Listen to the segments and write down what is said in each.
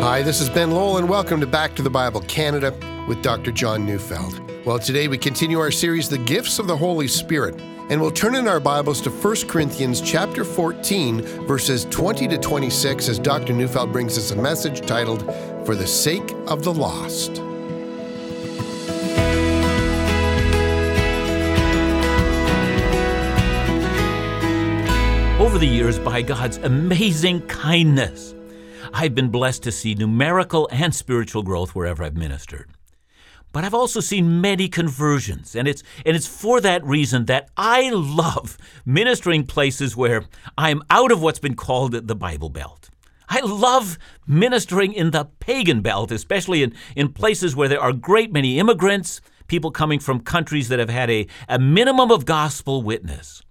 Hi, this is Ben Lowell, and welcome to Back to the Bible Canada with Dr. John Neufeld. Well, today we continue our series, The Gifts of the Holy Spirit, and we'll turn in our Bibles to 1 Corinthians chapter 14, verses 20 to 26, as Dr. Neufeld brings us a message titled, For the Sake of the Lost. Over the years, by God's amazing kindness, I've been blessed to see numerical and spiritual growth wherever I've ministered. But I've also seen many conversions, and it's and it's for that reason that I love ministering places where I'm out of what's been called the Bible Belt. I love ministering in the pagan belt, especially in, in places where there are great many immigrants, people coming from countries that have had a, a minimum of gospel witness.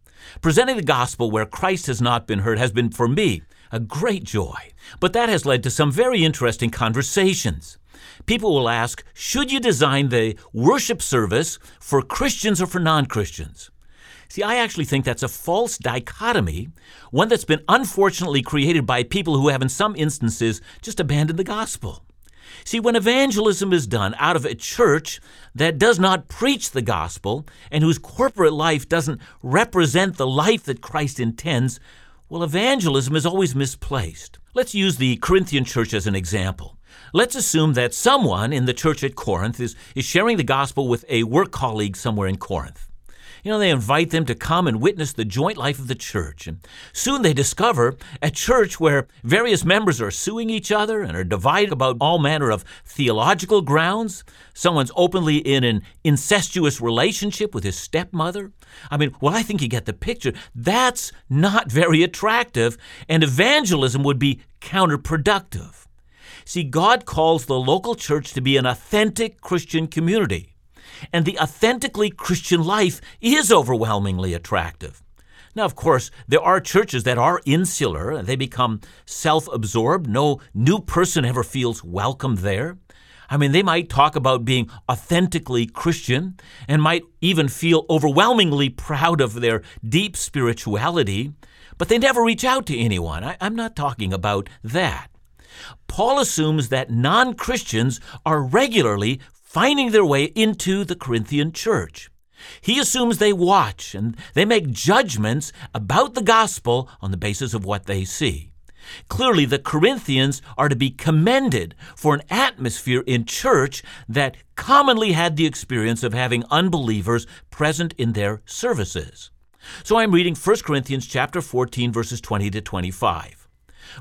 Presenting the gospel where Christ has not been heard has been, for me, a great joy. But that has led to some very interesting conversations. People will ask, should you design the worship service for Christians or for non Christians? See, I actually think that's a false dichotomy, one that's been unfortunately created by people who have, in some instances, just abandoned the gospel. See, when evangelism is done out of a church that does not preach the gospel and whose corporate life doesn't represent the life that Christ intends, well, evangelism is always misplaced. Let's use the Corinthian church as an example. Let's assume that someone in the church at Corinth is, is sharing the gospel with a work colleague somewhere in Corinth. You know, they invite them to come and witness the joint life of the church. And soon they discover a church where various members are suing each other and are divided about all manner of theological grounds. Someone's openly in an incestuous relationship with his stepmother. I mean, well, I think you get the picture. That's not very attractive, and evangelism would be counterproductive. See, God calls the local church to be an authentic Christian community and the authentically Christian life is overwhelmingly attractive. Now, of course, there are churches that are insular, they become self absorbed. No new person ever feels welcome there. I mean, they might talk about being authentically Christian and might even feel overwhelmingly proud of their deep spirituality, but they never reach out to anyone. I, am not talking about that. Paul assumes that non Christians are regularly finding their way into the Corinthian church. He assumes they watch and they make judgments about the gospel on the basis of what they see. Clearly, the Corinthians are to be commended for an atmosphere in church that commonly had the experience of having unbelievers present in their services. So I'm reading 1 Corinthians chapter 14 verses 20 to 25.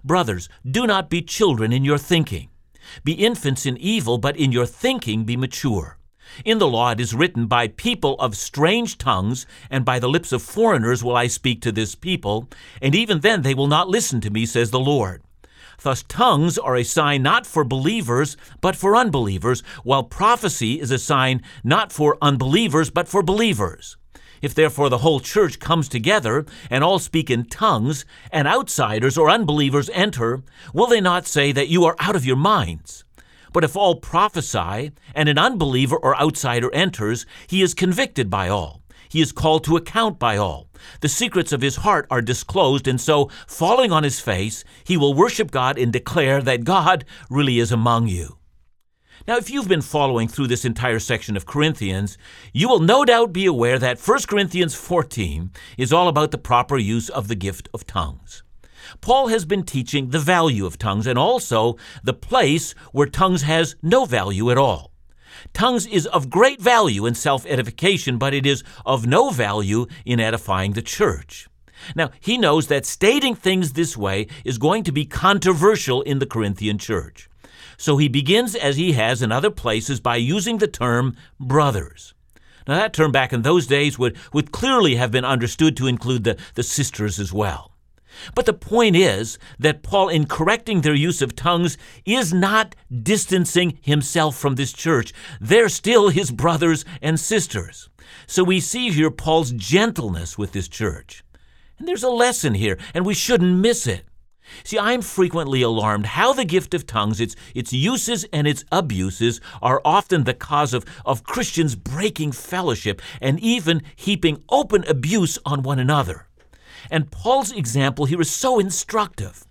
Brothers, do not be children in your thinking be infants in evil, but in your thinking be mature. In the law it is written, By people of strange tongues, and by the lips of foreigners will I speak to this people, and even then they will not listen to me, says the Lord. Thus, tongues are a sign not for believers, but for unbelievers, while prophecy is a sign not for unbelievers, but for believers. If therefore the whole church comes together and all speak in tongues, and outsiders or unbelievers enter, will they not say that you are out of your minds? But if all prophesy, and an unbeliever or outsider enters, he is convicted by all. He is called to account by all. The secrets of his heart are disclosed, and so, falling on his face, he will worship God and declare that God really is among you. Now, if you've been following through this entire section of Corinthians, you will no doubt be aware that 1 Corinthians 14 is all about the proper use of the gift of tongues. Paul has been teaching the value of tongues and also the place where tongues has no value at all. Tongues is of great value in self edification, but it is of no value in edifying the church. Now, he knows that stating things this way is going to be controversial in the Corinthian church. So he begins, as he has in other places, by using the term brothers. Now, that term back in those days would, would clearly have been understood to include the, the sisters as well. But the point is that Paul, in correcting their use of tongues, is not distancing himself from this church. They're still his brothers and sisters. So we see here Paul's gentleness with this church. And there's a lesson here, and we shouldn't miss it. See, I'm frequently alarmed how the gift of tongues, its, its uses and its abuses, are often the cause of, of Christians breaking fellowship and even heaping open abuse on one another. And Paul's example here is so instructive.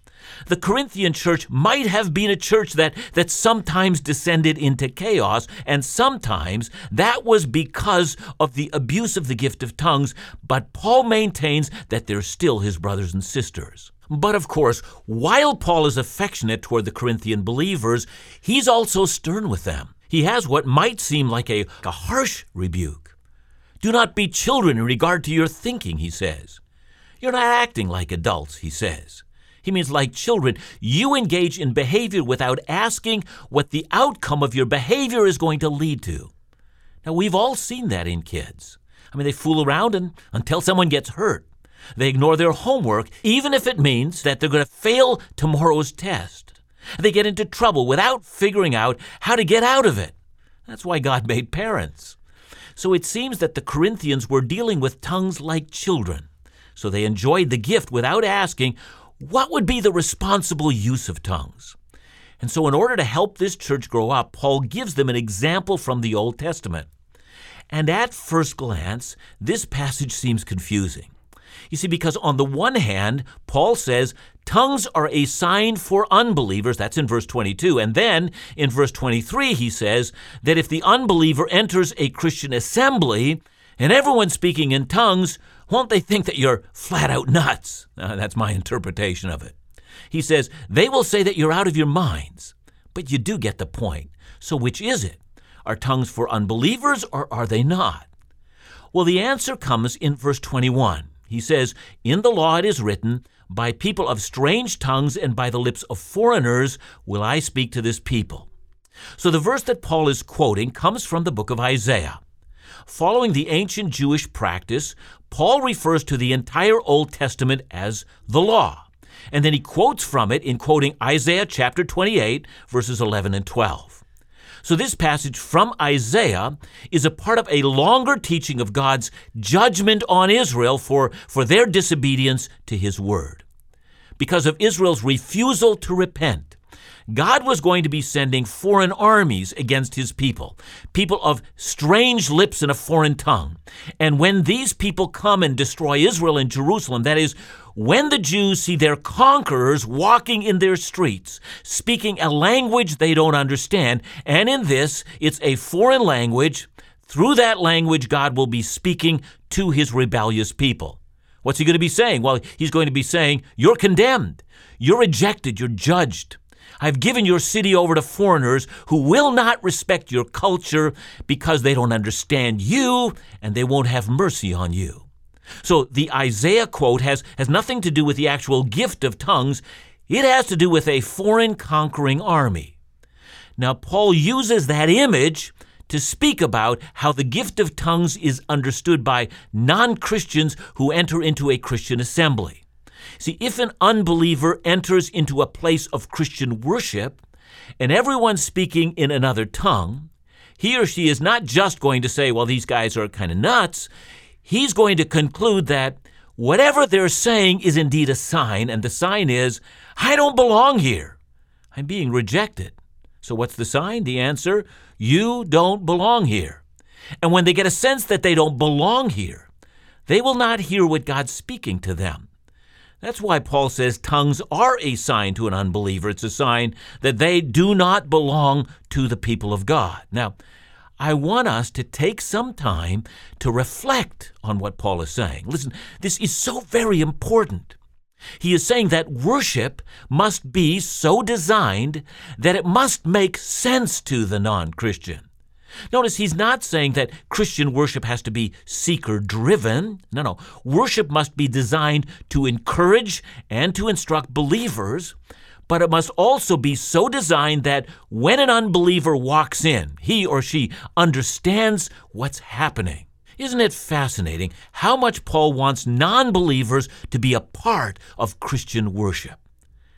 The Corinthian church might have been a church that, that sometimes descended into chaos, and sometimes that was because of the abuse of the gift of tongues, but Paul maintains that they're still his brothers and sisters. But of course, while Paul is affectionate toward the Corinthian believers, he's also stern with them. He has what might seem like a, a harsh rebuke. Do not be children in regard to your thinking, he says. You're not acting like adults, he says. He means, like children, you engage in behavior without asking what the outcome of your behavior is going to lead to. Now, we've all seen that in kids. I mean, they fool around and, until someone gets hurt. They ignore their homework, even if it means that they're going to fail tomorrow's test. They get into trouble without figuring out how to get out of it. That's why God made parents. So it seems that the Corinthians were dealing with tongues like children. So they enjoyed the gift without asking, what would be the responsible use of tongues? And so, in order to help this church grow up, Paul gives them an example from the Old Testament. And at first glance, this passage seems confusing. You see, because on the one hand, Paul says tongues are a sign for unbelievers. That's in verse 22. And then in verse 23, he says that if the unbeliever enters a Christian assembly and everyone's speaking in tongues, won't they think that you're flat out nuts? Uh, that's my interpretation of it. He says, They will say that you're out of your minds. But you do get the point. So which is it? Are tongues for unbelievers or are they not? Well, the answer comes in verse 21. He says, In the law it is written, By people of strange tongues and by the lips of foreigners will I speak to this people. So the verse that Paul is quoting comes from the book of Isaiah. Following the ancient Jewish practice, Paul refers to the entire Old Testament as the law. And then he quotes from it in quoting Isaiah chapter 28, verses 11 and 12. So, this passage from Isaiah is a part of a longer teaching of God's judgment on Israel for, for their disobedience to his word. Because of Israel's refusal to repent, God was going to be sending foreign armies against his people, people of strange lips and a foreign tongue. And when these people come and destroy Israel and Jerusalem, that is, when the Jews see their conquerors walking in their streets, speaking a language they don't understand, and in this, it's a foreign language, through that language, God will be speaking to his rebellious people. What's he going to be saying? Well, he's going to be saying, You're condemned, you're rejected, you're judged. I've given your city over to foreigners who will not respect your culture because they don't understand you and they won't have mercy on you. So the Isaiah quote has, has nothing to do with the actual gift of tongues, it has to do with a foreign conquering army. Now, Paul uses that image to speak about how the gift of tongues is understood by non Christians who enter into a Christian assembly. See, if an unbeliever enters into a place of Christian worship and everyone's speaking in another tongue, he or she is not just going to say, well, these guys are kind of nuts. He's going to conclude that whatever they're saying is indeed a sign, and the sign is, I don't belong here. I'm being rejected. So what's the sign? The answer, you don't belong here. And when they get a sense that they don't belong here, they will not hear what God's speaking to them. That's why Paul says tongues are a sign to an unbeliever. It's a sign that they do not belong to the people of God. Now, I want us to take some time to reflect on what Paul is saying. Listen, this is so very important. He is saying that worship must be so designed that it must make sense to the non Christian. Notice he's not saying that Christian worship has to be seeker driven. No, no. Worship must be designed to encourage and to instruct believers, but it must also be so designed that when an unbeliever walks in, he or she understands what's happening. Isn't it fascinating how much Paul wants non believers to be a part of Christian worship?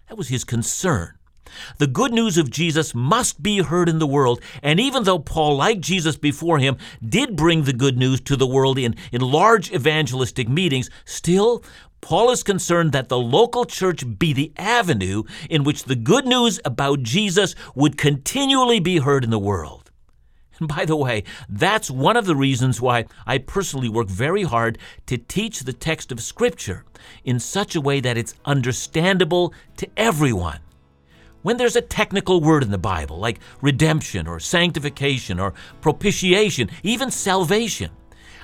That was his concern. The good news of Jesus must be heard in the world, and even though Paul, like Jesus before him, did bring the good news to the world in, in large evangelistic meetings, still, Paul is concerned that the local church be the avenue in which the good news about Jesus would continually be heard in the world. And by the way, that's one of the reasons why I personally work very hard to teach the text of Scripture in such a way that it's understandable to everyone. When there's a technical word in the Bible, like redemption or sanctification or propitiation, even salvation,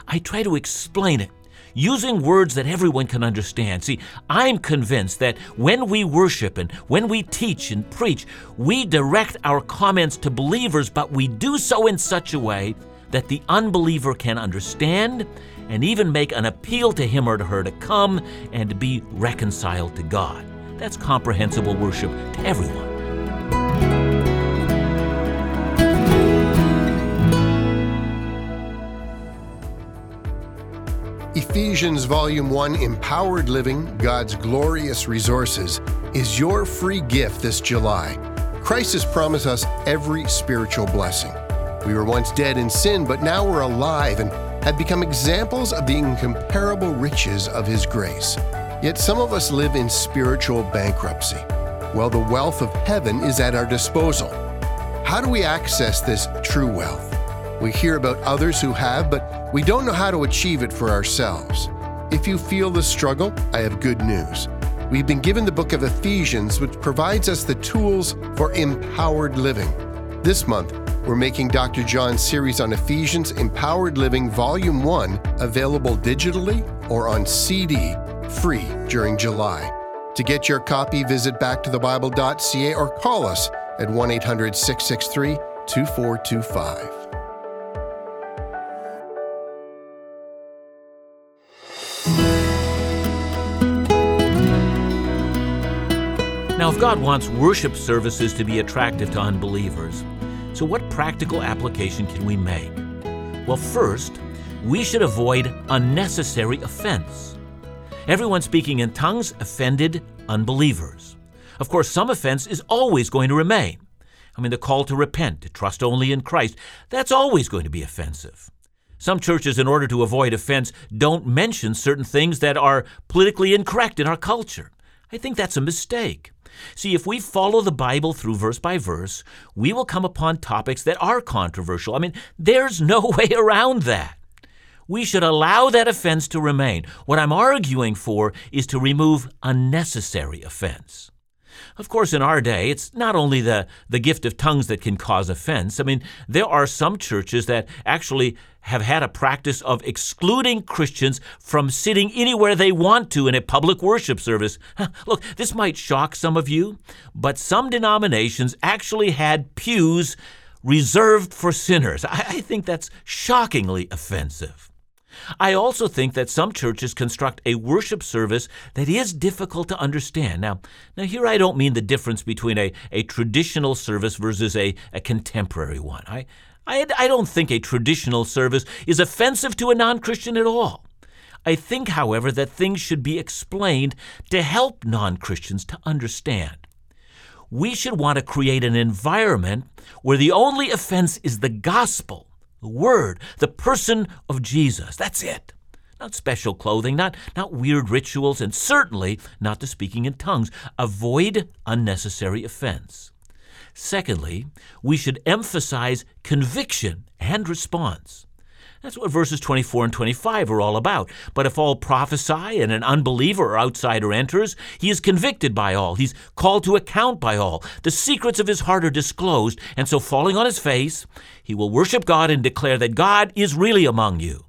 I try to explain it using words that everyone can understand. See, I'm convinced that when we worship and when we teach and preach, we direct our comments to believers, but we do so in such a way that the unbeliever can understand and even make an appeal to him or to her to come and be reconciled to God. That's comprehensible worship to everyone. Ephesians Volume 1 Empowered Living God's Glorious Resources is your free gift this July. Christ has promised us every spiritual blessing. We were once dead in sin, but now we're alive and have become examples of the incomparable riches of His grace. Yet some of us live in spiritual bankruptcy. Well, the wealth of heaven is at our disposal. How do we access this true wealth? We hear about others who have, but we don't know how to achieve it for ourselves. If you feel the struggle, I have good news. We've been given the book of Ephesians, which provides us the tools for empowered living. This month, we're making Dr. John's series on Ephesians Empowered Living Volume 1 available digitally or on CD free during July. To get your copy, visit backtothebible.ca or call us at 1 800 663 2425. If God wants worship services to be attractive to unbelievers, so what practical application can we make? Well, first, we should avoid unnecessary offense. Everyone speaking in tongues offended unbelievers. Of course, some offense is always going to remain. I mean, the call to repent, to trust only in Christ, that's always going to be offensive. Some churches, in order to avoid offense, don't mention certain things that are politically incorrect in our culture. I think that's a mistake. See, if we follow the Bible through verse by verse, we will come upon topics that are controversial. I mean, there's no way around that. We should allow that offense to remain. What I'm arguing for is to remove unnecessary offense. Of course, in our day, it's not only the, the gift of tongues that can cause offense. I mean, there are some churches that actually have had a practice of excluding Christians from sitting anywhere they want to in a public worship service. Look, this might shock some of you, but some denominations actually had pews reserved for sinners. I, I think that's shockingly offensive. I also think that some churches construct a worship service that is difficult to understand. Now, now here I don't mean the difference between a, a traditional service versus a, a contemporary one. I, I, I don't think a traditional service is offensive to a non Christian at all. I think, however, that things should be explained to help non Christians to understand. We should want to create an environment where the only offense is the gospel The word, the person of Jesus. That's it. Not special clothing, not, not weird rituals, and certainly not the speaking in tongues. Avoid unnecessary offense. Secondly, we should emphasize conviction and response. That's what verses 24 and 25 are all about. But if all prophesy and an unbeliever or outsider enters, he is convicted by all. He's called to account by all. The secrets of his heart are disclosed, and so falling on his face, he will worship God and declare that God is really among you.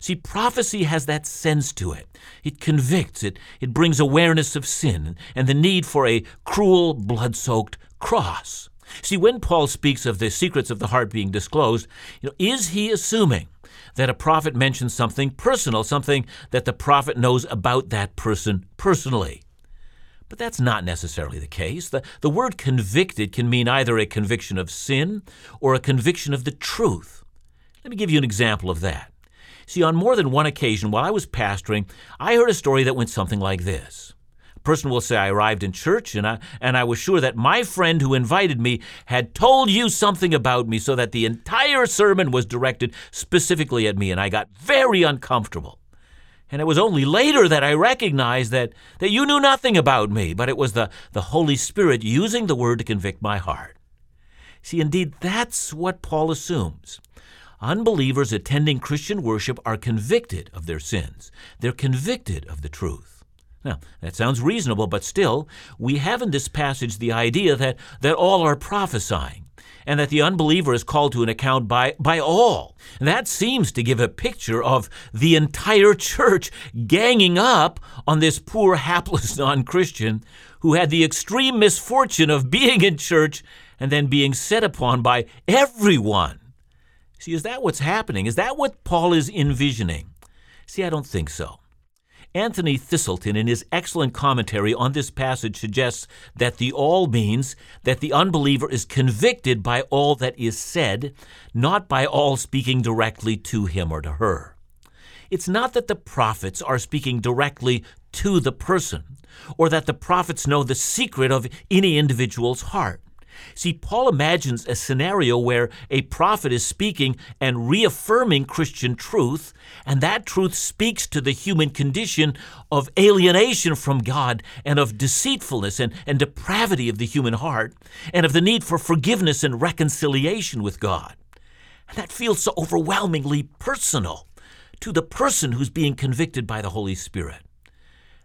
See, prophecy has that sense to it. It convicts, it, it brings awareness of sin and the need for a cruel, blood soaked cross. See, when Paul speaks of the secrets of the heart being disclosed, you know, is he assuming that a prophet mentions something personal, something that the prophet knows about that person personally. But that's not necessarily the case. The, the word convicted can mean either a conviction of sin or a conviction of the truth. Let me give you an example of that. See, on more than one occasion while I was pastoring, I heard a story that went something like this A person will say, I arrived in church and I, and I was sure that my friend who invited me had told you something about me so that the entire sermon was directed specifically at me, and I got very uncomfortable. And it was only later that I recognized that, that you knew nothing about me, but it was the, the Holy Spirit using the word to convict my heart. See, indeed, that's what Paul assumes. Unbelievers attending Christian worship are convicted of their sins. They're convicted of the truth. Now, that sounds reasonable, but still, we have in this passage the idea that, that all are prophesying and that the unbeliever is called to an account by, by all. That seems to give a picture of the entire church ganging up on this poor, hapless non Christian who had the extreme misfortune of being in church and then being set upon by everyone. See, is that what's happening? Is that what Paul is envisioning? See, I don't think so. Anthony Thiselton, in his excellent commentary on this passage, suggests that the all means that the unbeliever is convicted by all that is said, not by all speaking directly to him or to her. It's not that the prophets are speaking directly to the person, or that the prophets know the secret of any individual's heart. See, Paul imagines a scenario where a prophet is speaking and reaffirming Christian truth, and that truth speaks to the human condition of alienation from God and of deceitfulness and, and depravity of the human heart, and of the need for forgiveness and reconciliation with God. And that feels so overwhelmingly personal to the person who's being convicted by the Holy Spirit.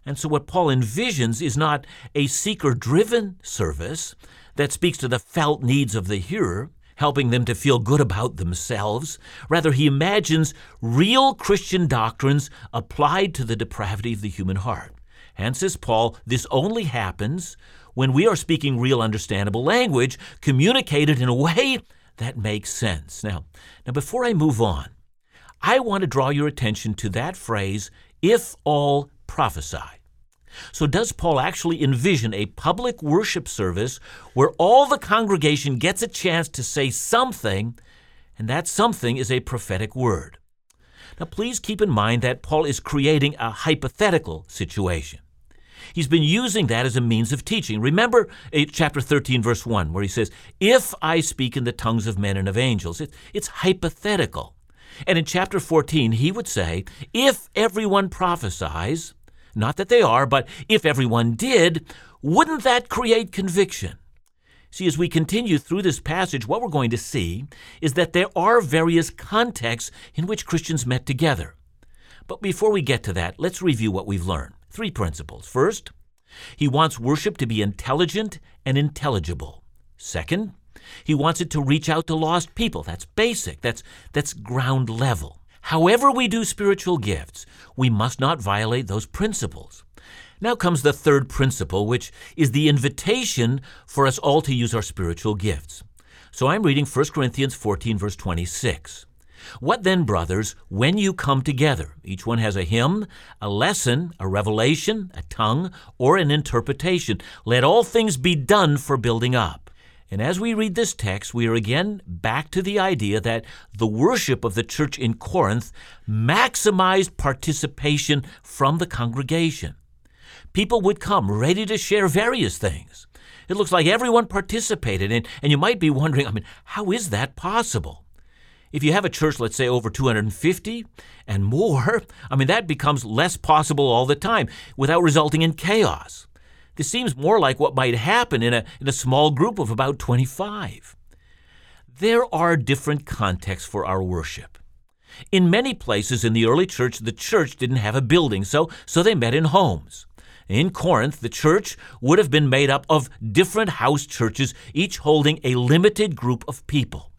And so, what Paul envisions is not a seeker driven service, that speaks to the felt needs of the hearer, helping them to feel good about themselves. Rather, he imagines real Christian doctrines applied to the depravity of the human heart. And says Paul, this only happens when we are speaking real understandable language, communicated in a way that makes sense. Now, now before I move on, I want to draw your attention to that phrase, if all prophesy. So, does Paul actually envision a public worship service where all the congregation gets a chance to say something, and that something is a prophetic word? Now, please keep in mind that Paul is creating a hypothetical situation. He's been using that as a means of teaching. Remember eh, chapter 13, verse 1, where he says, If I speak in the tongues of men and of angels, it, it's hypothetical. And in chapter 14, he would say, If everyone prophesies, not that they are, but if everyone did, wouldn't that create conviction? See, as we continue through this passage, what we're going to see is that there are various contexts in which Christians met together. But before we get to that, let's review what we've learned. Three principles. First, he wants worship to be intelligent and intelligible. Second, he wants it to reach out to lost people. That's basic. That's that's ground level. However, we do spiritual gifts, we must not violate those principles. Now comes the third principle, which is the invitation for us all to use our spiritual gifts. So I'm reading 1 Corinthians 14, verse 26. What then, brothers, when you come together? Each one has a hymn, a lesson, a revelation, a tongue, or an interpretation. Let all things be done for building up. And as we read this text, we are again back to the idea that the worship of the church in Corinth maximized participation from the congregation. People would come ready to share various things. It looks like everyone participated, and, and you might be wondering, I mean, how is that possible? If you have a church, let's say over 250 and more, I mean, that becomes less possible all the time without resulting in chaos. This seems more like what might happen in a, in a small group of about 25. There are different contexts for our worship. In many places in the early church, the church didn't have a building, so, so they met in homes. In Corinth, the church would have been made up of different house churches, each holding a limited group of people.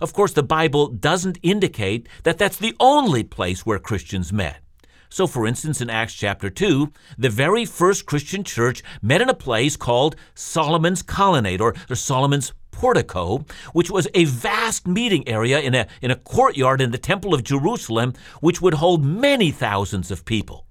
Of course, the Bible doesn't indicate that that's the only place where Christians met. So, for instance, in Acts chapter 2, the very first Christian church met in a place called Solomon's Colonnade or, Solomon's portico, which was a vast meeting area in a, in a courtyard in the Temple of Jerusalem, which would hold many thousands of people.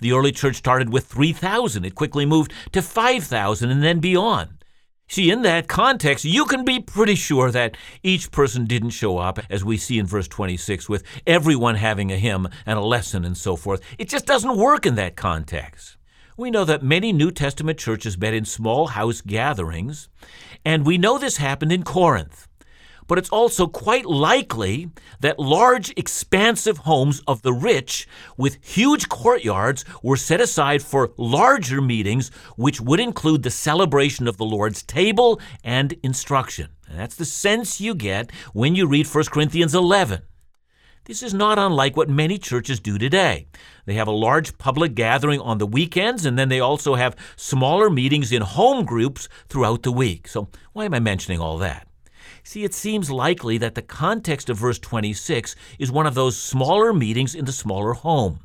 The early church started with 3,000. It quickly moved to 5,000 and then beyond. See, in that context, you can be pretty sure that each person didn't show up, as we see in verse 26, with everyone having a hymn and a lesson and so forth. It just doesn't work in that context. We know that many New Testament churches met in small house gatherings, and we know this happened in Corinth but it's also quite likely that large, expansive homes of the rich with huge courtyards were set aside for larger meetings, which would include the celebration of the Lord's table and instruction. That's the sense you get when you read 1 Corinthians 11. This is not unlike what many churches do today. They have a large public gathering on the weekends, and then they also have smaller meetings in home groups throughout the week. So, why am I mentioning all that? See, it seems likely that the context of verse 26 is one of those smaller meetings in the smaller home.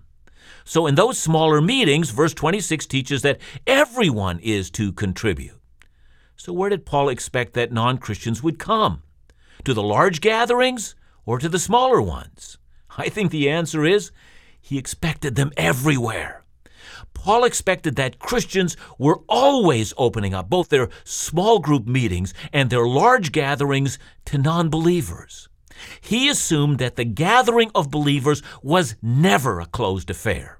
So, in those smaller meetings, verse 26 teaches that everyone is to contribute. So, where did Paul expect that non Christians would come? To the large gatherings or to the smaller ones? I think the answer is he expected them everywhere. Paul expected that Christians were always opening up both their small group meetings and their large gatherings to non believers. He assumed that the gathering of believers was never a closed affair.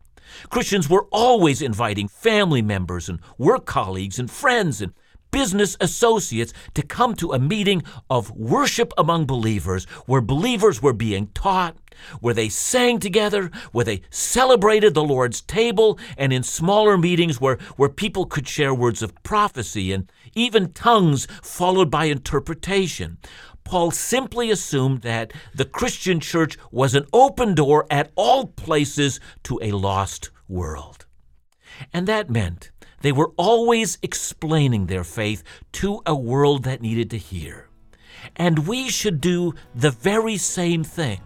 Christians were always inviting family members and work colleagues and friends and business associates to come to a meeting of worship among believers where believers were being taught, where they sang together, where they celebrated the Lord's table, and in smaller meetings where, where people could share words of prophecy and even tongues followed by interpretation. Paul simply assumed that the Christian church was an open door at all places to a lost world. And that meant they were always explaining their faith to a world that needed to hear. And we should do the very same thing.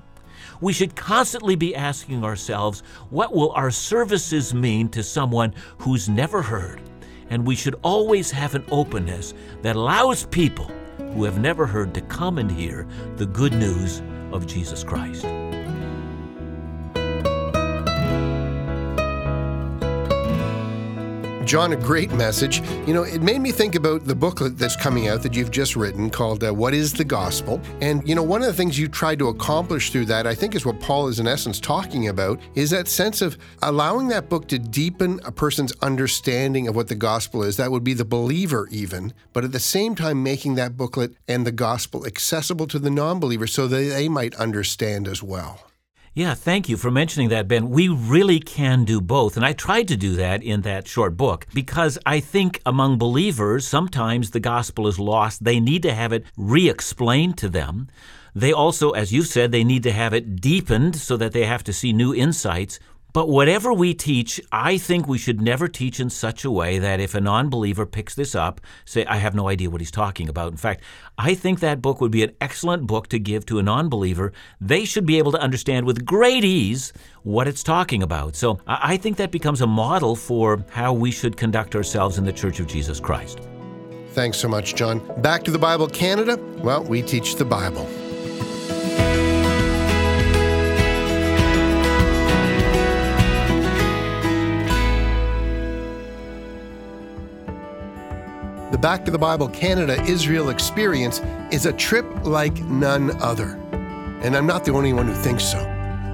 We should constantly be asking ourselves, what will our services mean to someone who's never heard? And we should always have an openness that allows people who have never heard to come and hear the good news of Jesus Christ. John, a great message. You know, it made me think about the booklet that's coming out that you've just written called uh, What is the Gospel? And, you know, one of the things you tried to accomplish through that, I think is what Paul is in essence talking about, is that sense of allowing that book to deepen a person's understanding of what the gospel is. That would be the believer, even, but at the same time, making that booklet and the gospel accessible to the non believer so that they might understand as well. Yeah, thank you for mentioning that, Ben. We really can do both. And I tried to do that in that short book because I think among believers, sometimes the gospel is lost. They need to have it re explained to them. They also, as you said, they need to have it deepened so that they have to see new insights. But whatever we teach, I think we should never teach in such a way that if a non believer picks this up, say, I have no idea what he's talking about. In fact, I think that book would be an excellent book to give to a non believer. They should be able to understand with great ease what it's talking about. So I think that becomes a model for how we should conduct ourselves in the Church of Jesus Christ. Thanks so much, John. Back to the Bible Canada. Well, we teach the Bible. The Back to the Bible Canada Israel experience is a trip like none other. And I'm not the only one who thinks so.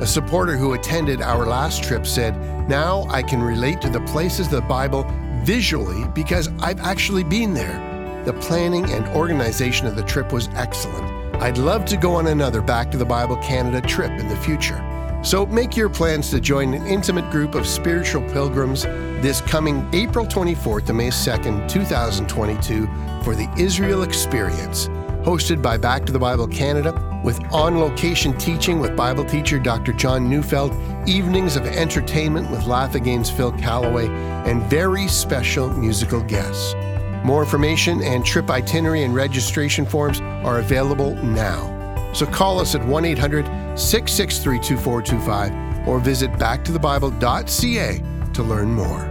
A supporter who attended our last trip said, Now I can relate to the places of the Bible visually because I've actually been there. The planning and organization of the trip was excellent. I'd love to go on another Back to the Bible Canada trip in the future. So make your plans to join an intimate group of spiritual pilgrims this coming April 24th to May 2nd, 2022 for the Israel Experience, hosted by Back to the Bible Canada with on location teaching with Bible teacher Dr. John Neufeld, evenings of entertainment with Laugh Again's Phil Callaway, and very special musical guests. More information and trip itinerary and registration forms are available now. So call us at 1 800 663 2425 or visit backtothebible.ca to learn more.